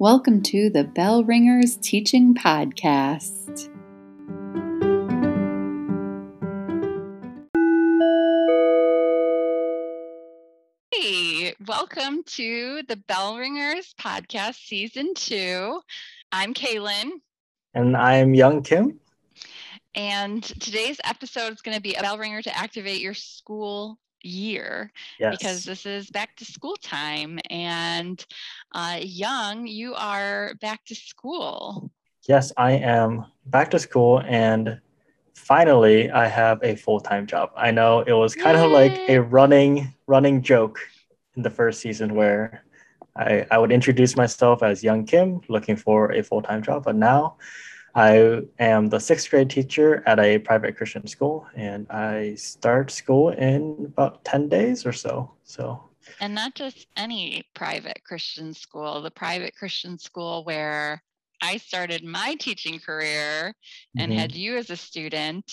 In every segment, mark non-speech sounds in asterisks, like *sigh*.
Welcome to the Bell Ringers Teaching Podcast. Hey, welcome to the Bell Ringers Podcast Season 2. I'm Kaylin. And I'm Young Kim. And today's episode is going to be a bell ringer to activate your school year yes. because this is back to school time and uh, young you are back to school yes i am back to school and finally i have a full-time job i know it was kind Yay. of like a running running joke in the first season where I, I would introduce myself as young kim looking for a full-time job but now I am the sixth grade teacher at a private Christian school, and I start school in about 10 days or so. So, and not just any private Christian school, the private Christian school where I started my teaching career and mm-hmm. had you as a student.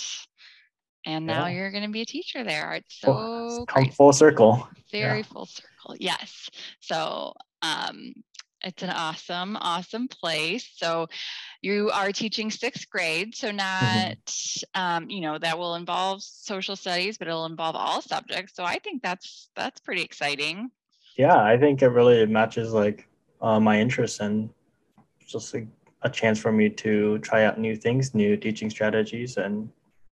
And now yeah. you're going to be a teacher there. It's so it's come full circle. Very yeah. full circle. Yes. So um, it's an awesome, awesome place. So you are teaching sixth grade. So mm-hmm. not, mm-hmm. um, you know, that will involve social studies, but it'll involve all subjects. So I think that's that's pretty exciting. Yeah, I think it really matches like uh, my interests and just like a chance for me to try out new things, new teaching strategies, and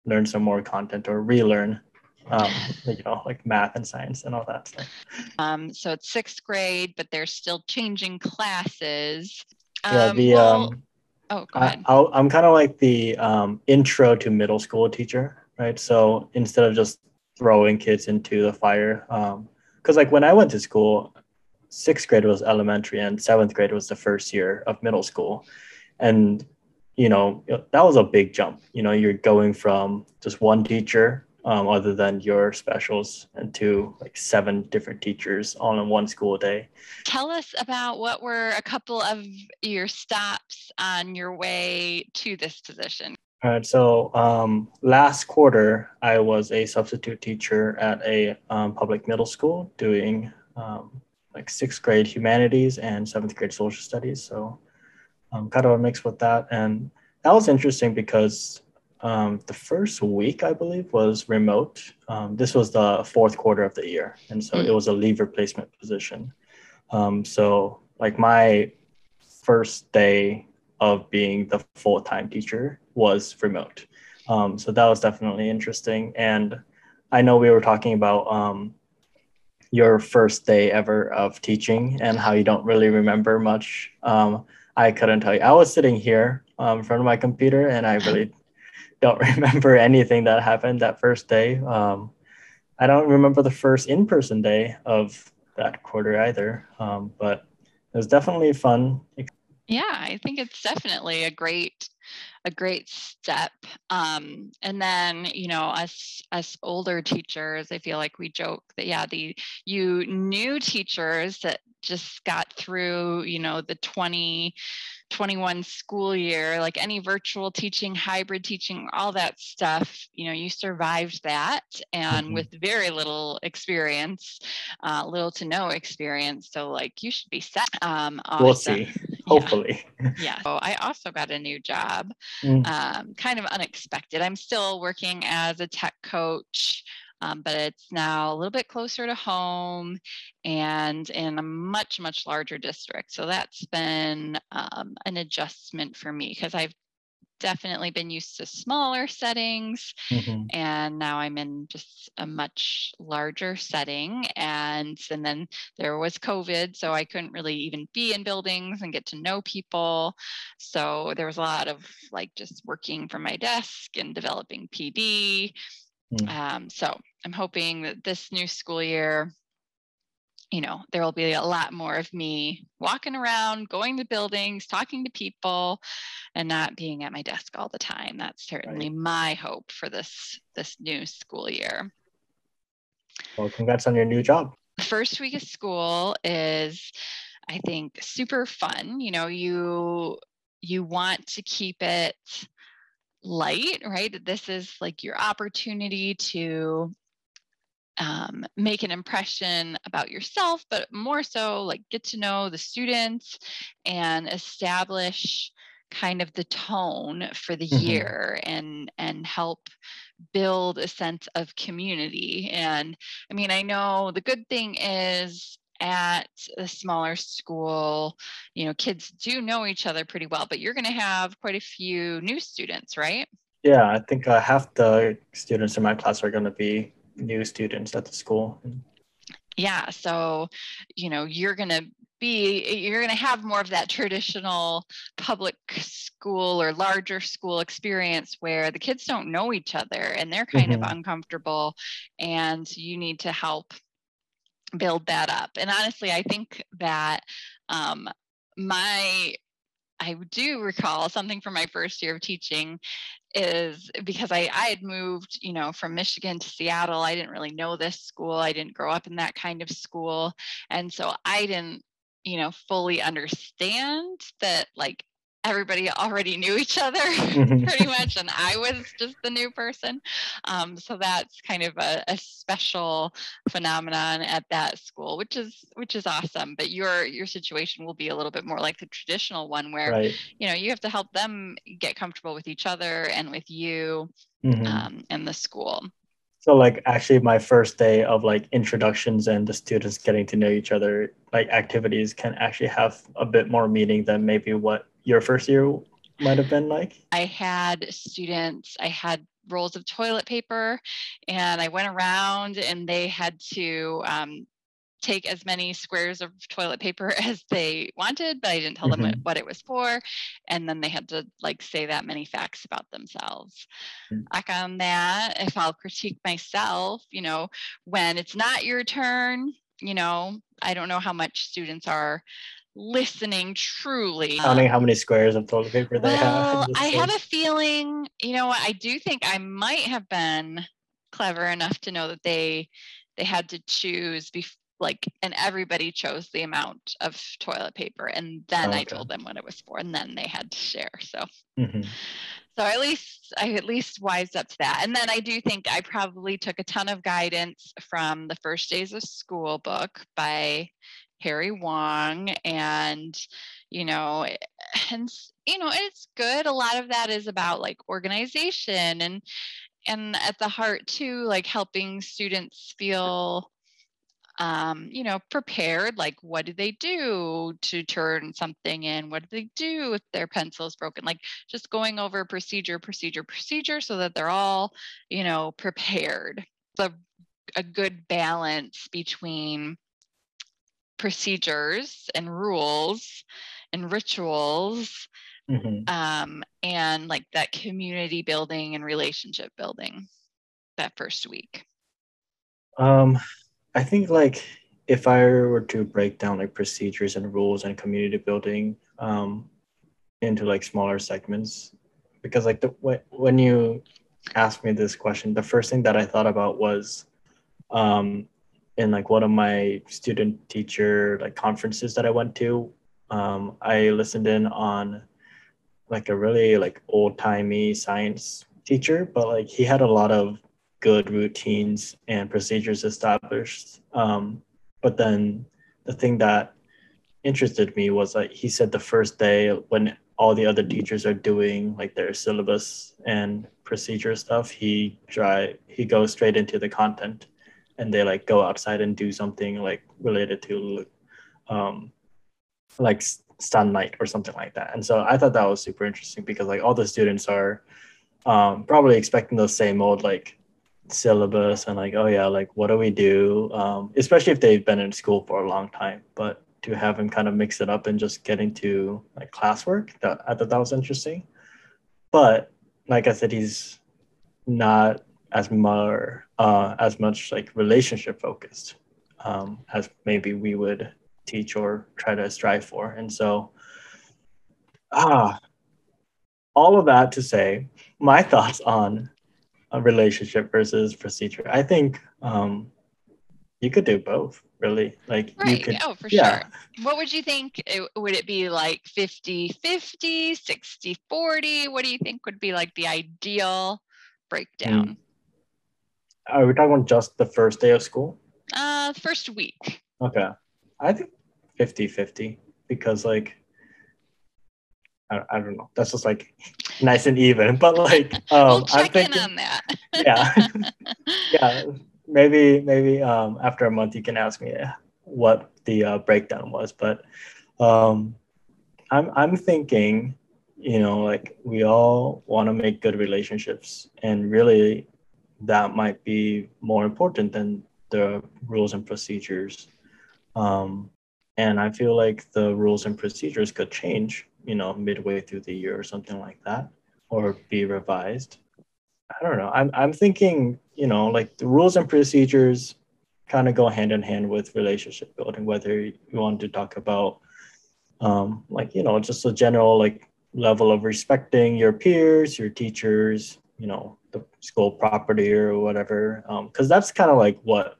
learn some more content or relearn um, *laughs* *laughs* you know, like math and science and all that stuff. Um, so it's sixth grade, but they're still changing classes. yeah, um, the well, um, oh, go ahead. I, am kind of like the um, intro to middle school teacher, right? So instead of just throwing kids into the fire, um, because um, like when I went to school, sixth grade was elementary and seventh grade was the first year of middle school, and you know that was a big jump. You know, you're going from just one teacher um, other than your specials and to like seven different teachers all in one school day. Tell us about what were a couple of your stops on your way to this position. All right. So um, last quarter, I was a substitute teacher at a um, public middle school doing um, like sixth grade humanities and seventh grade social studies. So um, kind of a mix with that. And that was interesting because um, the first week, I believe, was remote. Um, this was the fourth quarter of the year. And so mm. it was a leave replacement position. Um, so, like, my first day of being the full time teacher was remote. Um, so, that was definitely interesting. And I know we were talking about um, your first day ever of teaching and how you don't really remember much. Um, I couldn't tell you. I was sitting here in front of my computer and I really don't *laughs* remember anything that happened that first day. Um, I don't remember the first in-person day of that quarter either, um, but it was definitely fun. Yeah, I think it's definitely a great a great step. Um, and then, you know, us us older teachers, I feel like we joke that yeah, the you new teachers that just got through, you know, the 20 21 school year, like any virtual teaching, hybrid teaching, all that stuff, you know, you survived that and mm-hmm. with very little experience, uh, little to no experience. So, like, you should be set. Um, awesome. We'll see. Hopefully. Yeah. yeah. So, I also got a new job, mm. um, kind of unexpected. I'm still working as a tech coach um, but it's now a little bit closer to home and in a much, much larger district. So that's been um, an adjustment for me because I've definitely been used to smaller settings mm-hmm. and now i'm in just a much larger setting and and then there was covid so i couldn't really even be in buildings and get to know people so there was a lot of like just working from my desk and developing pd Mm. Um, so I'm hoping that this new school year, you know, there will be a lot more of me walking around, going to buildings, talking to people, and not being at my desk all the time. That's certainly right. my hope for this this new school year. Well, congrats on your new job. The first week of school is, I think, super fun. You know, you you want to keep it light, right? This is like your opportunity to um, make an impression about yourself, but more so like get to know the students and establish kind of the tone for the mm-hmm. year and and help build a sense of community and i mean i know the good thing is at a smaller school you know kids do know each other pretty well but you're going to have quite a few new students right yeah i think uh, half the students in my class are going to be new students at the school yeah so you know you're going to be you're going to have more of that traditional public school or larger school experience where the kids don't know each other and they're kind mm-hmm. of uncomfortable and you need to help build that up and honestly i think that um, my I do recall something from my first year of teaching is because I, I had moved, you know, from Michigan to Seattle. I didn't really know this school. I didn't grow up in that kind of school. And so I didn't you know fully understand that like everybody already knew each other *laughs* mm-hmm. pretty much and i was just the new person um, so that's kind of a, a, special phenomenon at that school which is which is awesome but your your situation will be a little bit more like the traditional one where right. you know you have to help them get comfortable with each other and with you mm-hmm. um, and the school so like actually my first day of like introductions and the students getting to know each other, like activities can actually have a bit more meaning than maybe what your first year might have been like. I had students, I had rolls of toilet paper and I went around and they had to um, take as many squares of toilet paper *laughs* as they wanted, but I didn't tell mm-hmm. them what it was for. And then they had to like say that many facts about themselves. Mm-hmm. On that, if I'll critique myself, you know, when it's not your turn, you know, I don't know how much students are listening truly. Counting how many squares of toilet paper they well, have. I have a feeling, you know, I do think I might have been clever enough to know that they they had to choose before like and everybody chose the amount of toilet paper and then okay. i told them what it was for and then they had to share so mm-hmm. so at least i at least wised up to that and then i do think i probably took a ton of guidance from the first days of school book by harry wong and you know *sighs* and you know it's good a lot of that is about like organization and and at the heart too like helping students feel um, you know, prepared. Like, what do they do to turn something in? What do they do if their pencil is broken? Like, just going over procedure, procedure, procedure, so that they're all, you know, prepared. The a good balance between procedures and rules and rituals mm-hmm. um, and like that community building and relationship building that first week um I think like if I were to break down like procedures and rules and community building um, into like smaller segments, because like the when, when you asked me this question, the first thing that I thought about was um, in like one of my student teacher like conferences that I went to, um, I listened in on like a really like old timey science teacher, but like he had a lot of good routines and procedures established. Um, but then the thing that interested me was like he said the first day when all the other teachers are doing like their syllabus and procedure stuff, he try he goes straight into the content, and they like go outside and do something like related to, um, like stun night or something like that. And so I thought that was super interesting because like all the students are um, probably expecting the same old like syllabus and like oh yeah like what do we do? Um, especially if they've been in school for a long time. But to have him kind of mix it up and just get into like classwork that i thought that was interesting. But like i said he's not as more uh, as much like relationship focused um, as maybe we would teach or try to strive for and so ah all of that to say my *laughs* thoughts on a relationship versus procedure. I think um, you could do both, really. Like right. you could, oh, for yeah. sure. What would you think? It, would it be like 50 50, 60 40? What do you think would be like the ideal breakdown? Are we talking just the first day of school? Uh, first week. Okay. I think 50 50 because, like, I, I don't know. That's just like *laughs* nice and even. *laughs* But, like, *laughs* um, we'll I'm thinking, on that. yeah. yeah. Maybe, maybe um, after a month, you can ask me what the uh, breakdown was. But um, I'm, I'm thinking, you know, like, we all want to make good relationships. And really, that might be more important than the rules and procedures. Um, and I feel like the rules and procedures could change, you know, midway through the year or something like that, or be revised. I don't know. I'm, I'm thinking, you know, like the rules and procedures kind of go hand in hand with relationship building, whether you want to talk about, um, like, you know, just a general, like, level of respecting your peers, your teachers, you know, the school property or whatever because um, that's kind of like what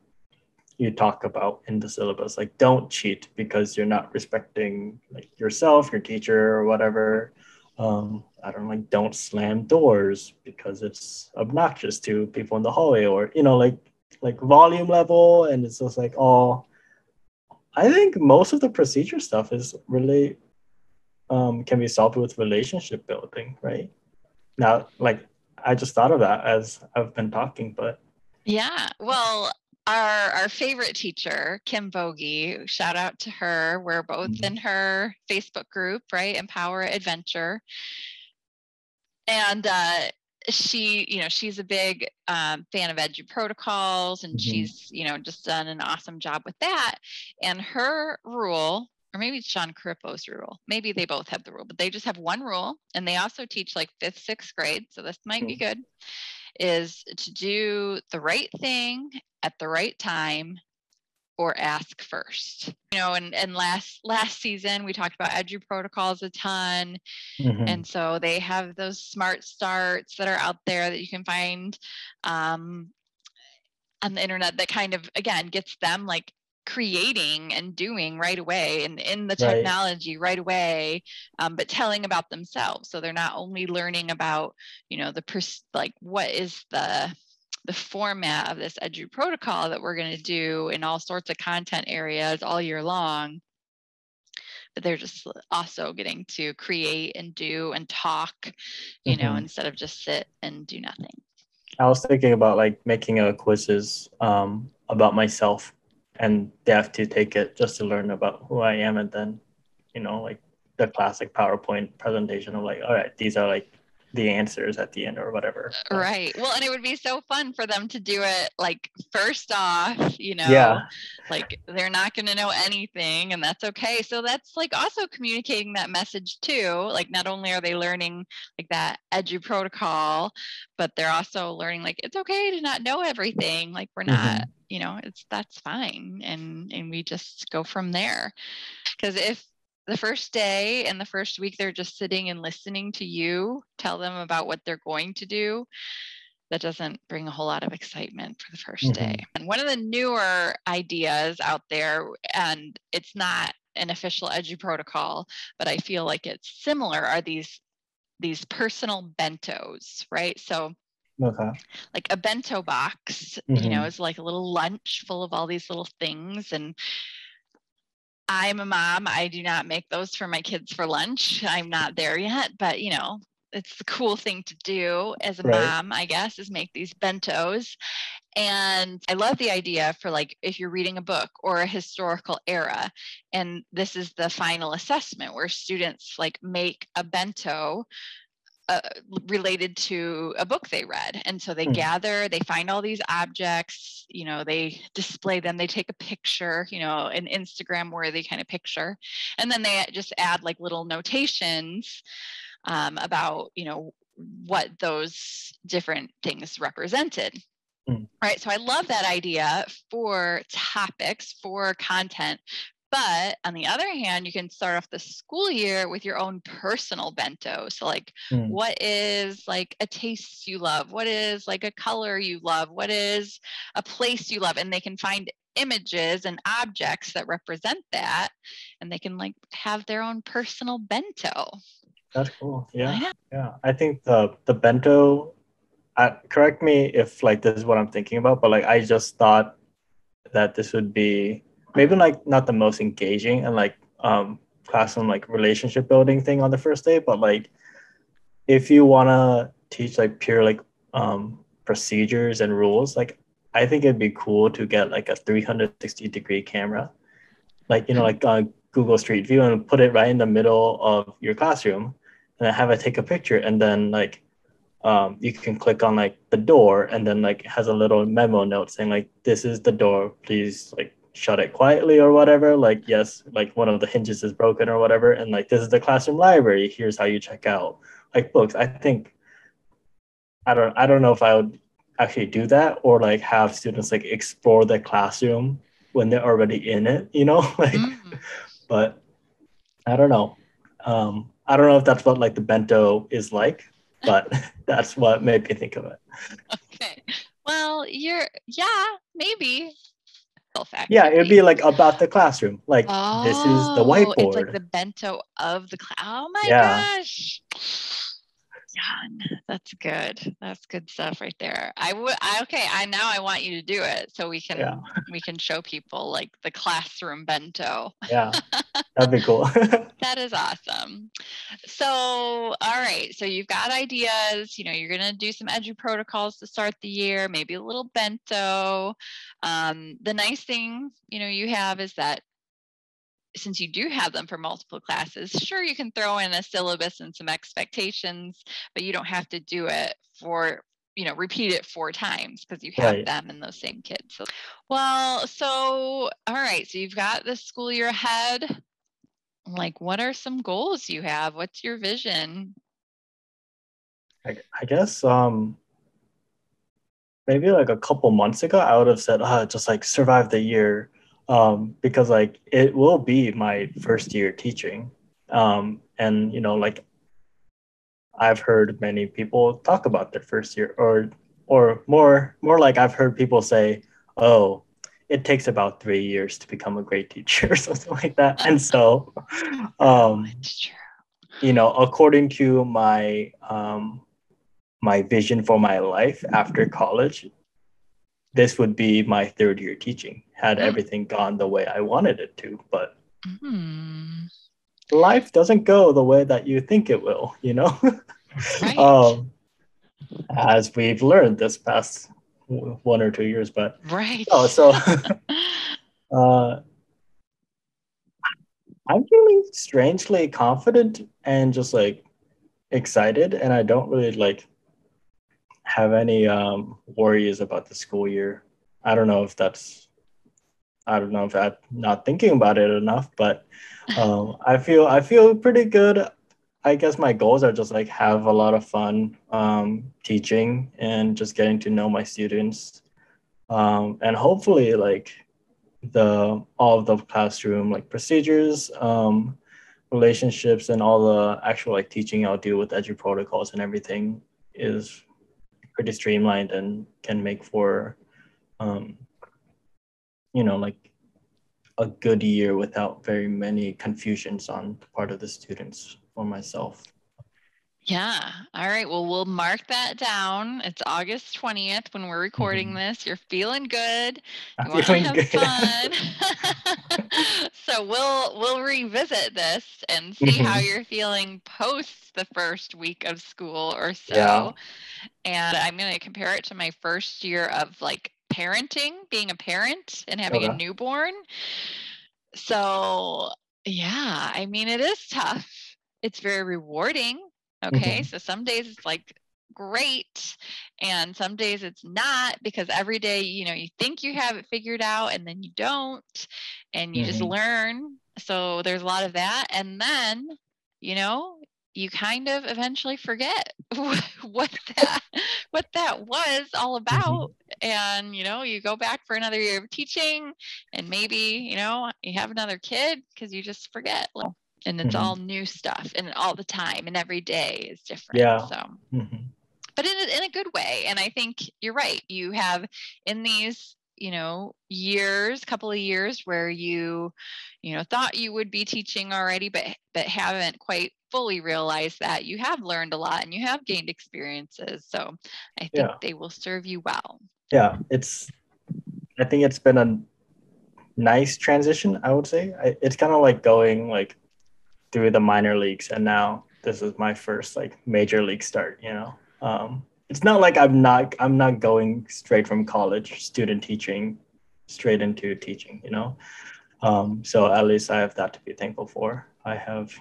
you talk about in the syllabus. Like don't cheat because you're not respecting like yourself your teacher or whatever. Um, i don't like don't slam doors because it's obnoxious to people in the hallway or you know like like volume level. And it's just like all i think most of the procedure stuff is really um, can be solved with relationship building right? Now like I just thought of that as I've been talking, but yeah. Well, our our favorite teacher, Kim Bogie, shout out to her. We're both mm-hmm. in her Facebook group, right? Empower Adventure. And uh she, you know, she's a big um, fan of Edu protocols and mm-hmm. she's, you know, just done an awesome job with that. And her rule or maybe it's Jon Corippo's rule. Maybe they both have the rule, but they just have one rule. And they also teach like fifth, sixth grade. So this might be hmm. good is to do the right thing at the right time or ask first you know and, and last last season we talked about edu protocols a ton mm-hmm. and so they have those smart starts that are out there that you can find um, on the internet that kind of again gets them like creating and doing right away and in the technology right, right away um, but telling about themselves. So they're not only learning about you know the pers- like what is the the format of this edu protocol that we're going to do in all sorts of content areas all year long but they're just also getting to create and do and talk you mm-hmm. know instead of just sit and do nothing. I was thinking about like making a quizzes um, about myself and they have to take it just to learn about who I am, and then, you know, like the classic PowerPoint presentation of like, all right, these are like the answers at the end or whatever. Right. Well, and it would be so fun for them to do it like first off, you know, yeah. like they're not going to know anything and that's okay. So that's like also communicating that message too. Like not only are they learning like that edu protocol, but they're also learning like it's okay to not know everything. Like we're not, mm-hmm. You know, it's that's fine and and we just go from there. Cuz if the first day and the first week they're just sitting and listening to you tell them about what they're going to do that doesn't bring a whole lot of excitement for the 1st mm-hmm. day and one of the newer ideas out there and it's not an official edu protocol but i feel like it's similar are these these personal bentos right so Like a bento box, mm-hmm. you know, is like a little lunch full of all these little things. And I'm a mom. I do not make those for my kids for lunch. I'm not there yet, but you know, it's the cool thing to do as a right. mom, I guess, is make these bentos. And I love the idea for like if you're reading a book or a historical era, and this is the final assessment where students like make a bento uh, related to a book they read and so they mm. gather they find all these objects you know they display them they take a picture you know an instagram worthy kind of picture and then they just add like little notations um, about you know what those different things represented Mm. Right. So I love that idea for topics, for content, but on the other hand, you can start off the school year with your own personal bento. So, like, mm. what is like a taste you love? What is like a color you love? What is a place you love? And they can find images and objects that represent that, and they can like have their own personal bento. That's cool. Yeah. yeah. Yeah. I think the the bento correct me if like this is what I'm thinking about, but like I just thought that this would be maybe like not the most engaging and like um classroom like relationship building thing on the first day, but like if you wanna teach like pure like um procedures and rules, like I think it'd be cool to get like a 360 degree camera, like you know like uh, Google Street View and put it right in the middle of your classroom, and have it take a picture, and then like um, you can click on like the door and then like has a little memo note saying like this is the door. Please like shut it quietly or whatever like yes like one of the hinges is broken or whatever and like this is the classroom library here's how you check out like books i think i don't i don't know if i would actually do that or like have students like explore the classroom when they're already in it you know *laughs* like mm. but i don't know um i don't know if that's what like the bento is like but *laughs* *laughs* that's what made me think of it. Okay. Well, you're yeah, maybe. Yeah, it'd be like about the classroom. Like oh, this is the whiteboard. It's like the bento of the class. Oh my yeah. gosh. That's good. That's good stuff right there. I would. I okay. I now I want you to do it so we can yeah. we can show people like the classroom bento. Yeah, *laughs* that'd be cool. *laughs* that is awesome. So, all right. So you've got ideas. You know, you're gonna do some edu protocols to start the year. Maybe a little bento. Um, the nice thing you know you have is that since you do have them for multiple classes, sure, you can throw in a syllabus and some expectations, but you don't have to do it for, you know, repeat it four times because you have right. them and those same kids. So, well, so, all right, so you've got the school year ahead. Like, what are some goals you have? What's your vision? I, I guess, um, maybe like a couple months ago, I would have said, oh, just like survive the year um, because like it will be my first year teaching. Um, and you know like i've heard many people talk about their first year or or more more like i've heard people say oh it takes about three years to become a great teacher *laughs* or something like that. And so um, *laughs* you know according to my um, my vision for my life after college this would be my third year teaching had mm. everything gone the way I wanted it to. But mm. life doesn't go the way that you think it will, you know? Right. *laughs* um, as we've learned this past one or two years, but right. Oh, so *laughs* *laughs* uh, I'm feeling strangely confident and just like excited, and I don't really like have any um, worries about the school year. I don't know if that's, I don't know if I'm not thinking about it enough, but um, *laughs* I feel I feel pretty good. I guess my goals are just like have a lot of fun um, teaching and just getting to know my students, um, and hopefully like the all of the classroom like procedures, um, relationships, and all the actual like teaching I'll do with edu protocols and everything is pretty streamlined and can make for um, you know like a good year without very many confusions on the part of the students or myself yeah. All right. Well, we'll mark that down. It's August 20th when we're recording mm-hmm. this. You're feeling good. You want to have good. fun. *laughs* *laughs* so we'll we'll revisit this and see mm-hmm. how you're feeling post the first week of school or so. Yeah. And I'm going to compare it to my first year of like parenting, being a parent and having okay. a newborn. So, yeah, I mean it is tough. It's very rewarding Okay. Mm-hmm. So some days it's like great and some days it's not because every day you know you think you have it figured out and then you don't and you mm-hmm. just learn so there's a lot of that and then you know you kind of eventually forget *laughs* what that what that was all mm-hmm. about mm-hmm. and you know you go back for another year of teaching and maybe you know you have another kid because you just forget and it's mm-hmm. all new stuff and all the time and every day is different yeah so mm-hmm. but in a, in a good way and i think you're right you have in these you know years couple of years where you you know thought you would be teaching already but but haven't quite fully realized that you have learned a lot and you have gained experiences. So I think yeah. they will serve you well. Yeah, it's, I think it's been a nice transition, I would say. I, it's kind of like going like through the minor leagues and now this is my first like major league start, you know. Um, it's not like I'm not I'm not going straight from college student teaching straight into teaching, you know. Um, so at least I have that to be thankful for. I have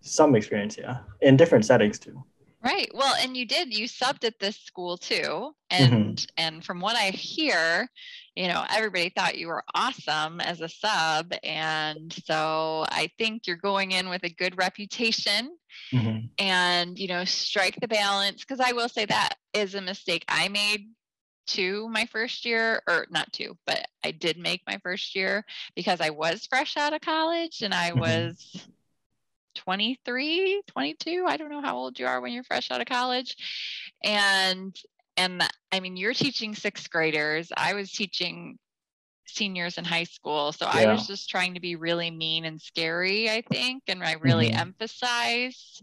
some experience, yeah, in different settings too. Right. Well, and you did, you subbed at this school too. And mm-hmm. and from what I hear, you know, everybody thought you were awesome as a sub. And so I think you're going in with a good reputation mm-hmm. and, you know, strike the balance. Cause I will say that is a mistake I made to my first year or not two but i did make my first year because i was fresh out of college and i mm-hmm. was 23 22 i don't know how old you are when you're fresh out of college and and i mean you're teaching sixth graders i was teaching seniors in high school so yeah. i was just trying to be really mean and scary i think and i really mm-hmm. emphasize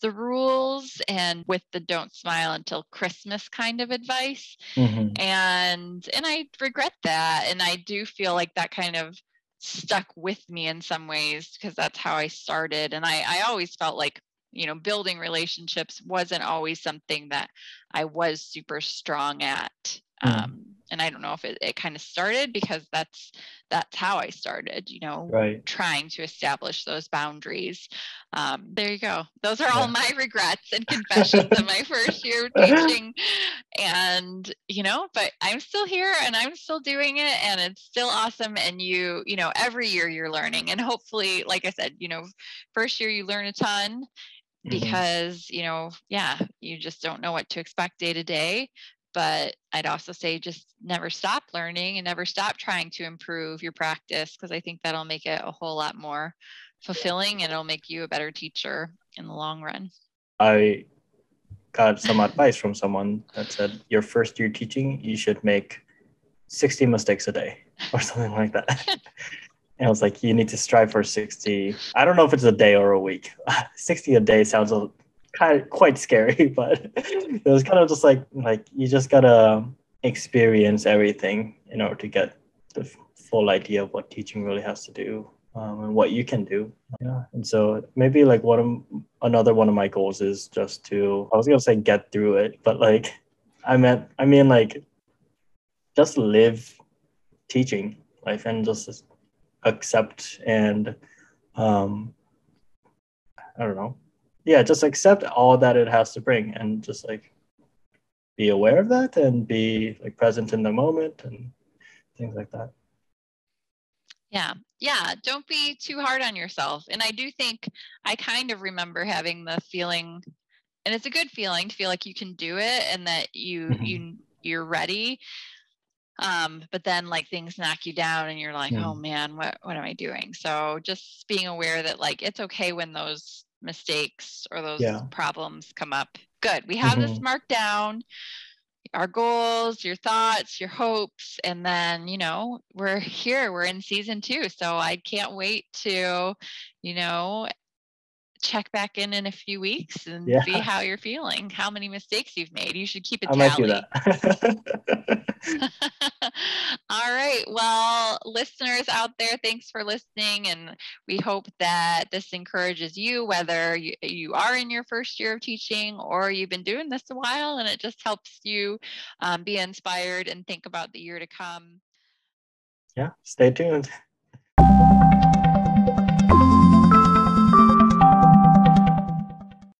the rules and with the don't smile until christmas kind of advice mm-hmm. and and i regret that and i do feel like that kind of stuck with me in some ways because that's how I started. And I, I always felt like, you know, building relationships wasn't always something that I was super strong at. Mm. Um, and I don't know if it, it kind of started because that's that's how I started, you know, right. trying to establish those boundaries. Um, there you go. Those are yeah. all my regrets and confessions of my first *laughs* year of teaching. And, you know, but I'm still here and I'm still doing it and it's still awesome. And you, you know, every year you're learning. And hopefully, like I said, you know, first year you learn a ton mm-hmm. because you know yeah you just don't know what to expect day to day but I'd also say just never stop learning and never stop trying to improve your practice because I think that'll make it a whole lot more fulfilling and it'll make you a better teacher in the long run. I got some advice from someone that said your first year teaching, you should make 60 mistakes a day *laughs* or something like that. *laughs* and I was like, you need to strive for 60. I don't know if it's a day or a week. *laughs* 60 a day sounds a kind of quite scary, *laughs* but it was kind of just like like you just gotta experience everything in order to get the full idea of what teaching really has to do um, and what you can do. Yeah, and so maybe like one of another one of my goals is just to I was gonna say get through it, but like I meant I mean like just live teaching life and just accept and um I don't know yeah, just accept all that it has to bring and just like be aware of that and be like present in the moment and things like that. Yeah. Yeah. Don't be too hard on yourself. And I do think I kind of remember having the feeling, and it's a good feeling to feel like you can do it and that you, mm-hmm. you, you're ready. Um, but then like things knock you down and you're like, yeah. oh man, what, what am I doing? So just being aware that like it's okay when those mistakes or those yeah. problems come up. Good. We have mm-hmm. this marked down our goals, your thoughts, your hopes, and then, you know, we're *laughs* here, we're in season two. So I can't wait to, you know, check back in in a few weeks and yeah. see how *laughs* you're feeling, how many mistakes you've made. You should keep a I tally. Do that. *laughs* *laughs* All right. Well, listeners out there, thanks for listening. And we hope that this encourages you, whether you, you are in your first year of teaching or you've been doing this a while, and it just helps you um, be inspired and think about the year to come. Yeah, stay tuned.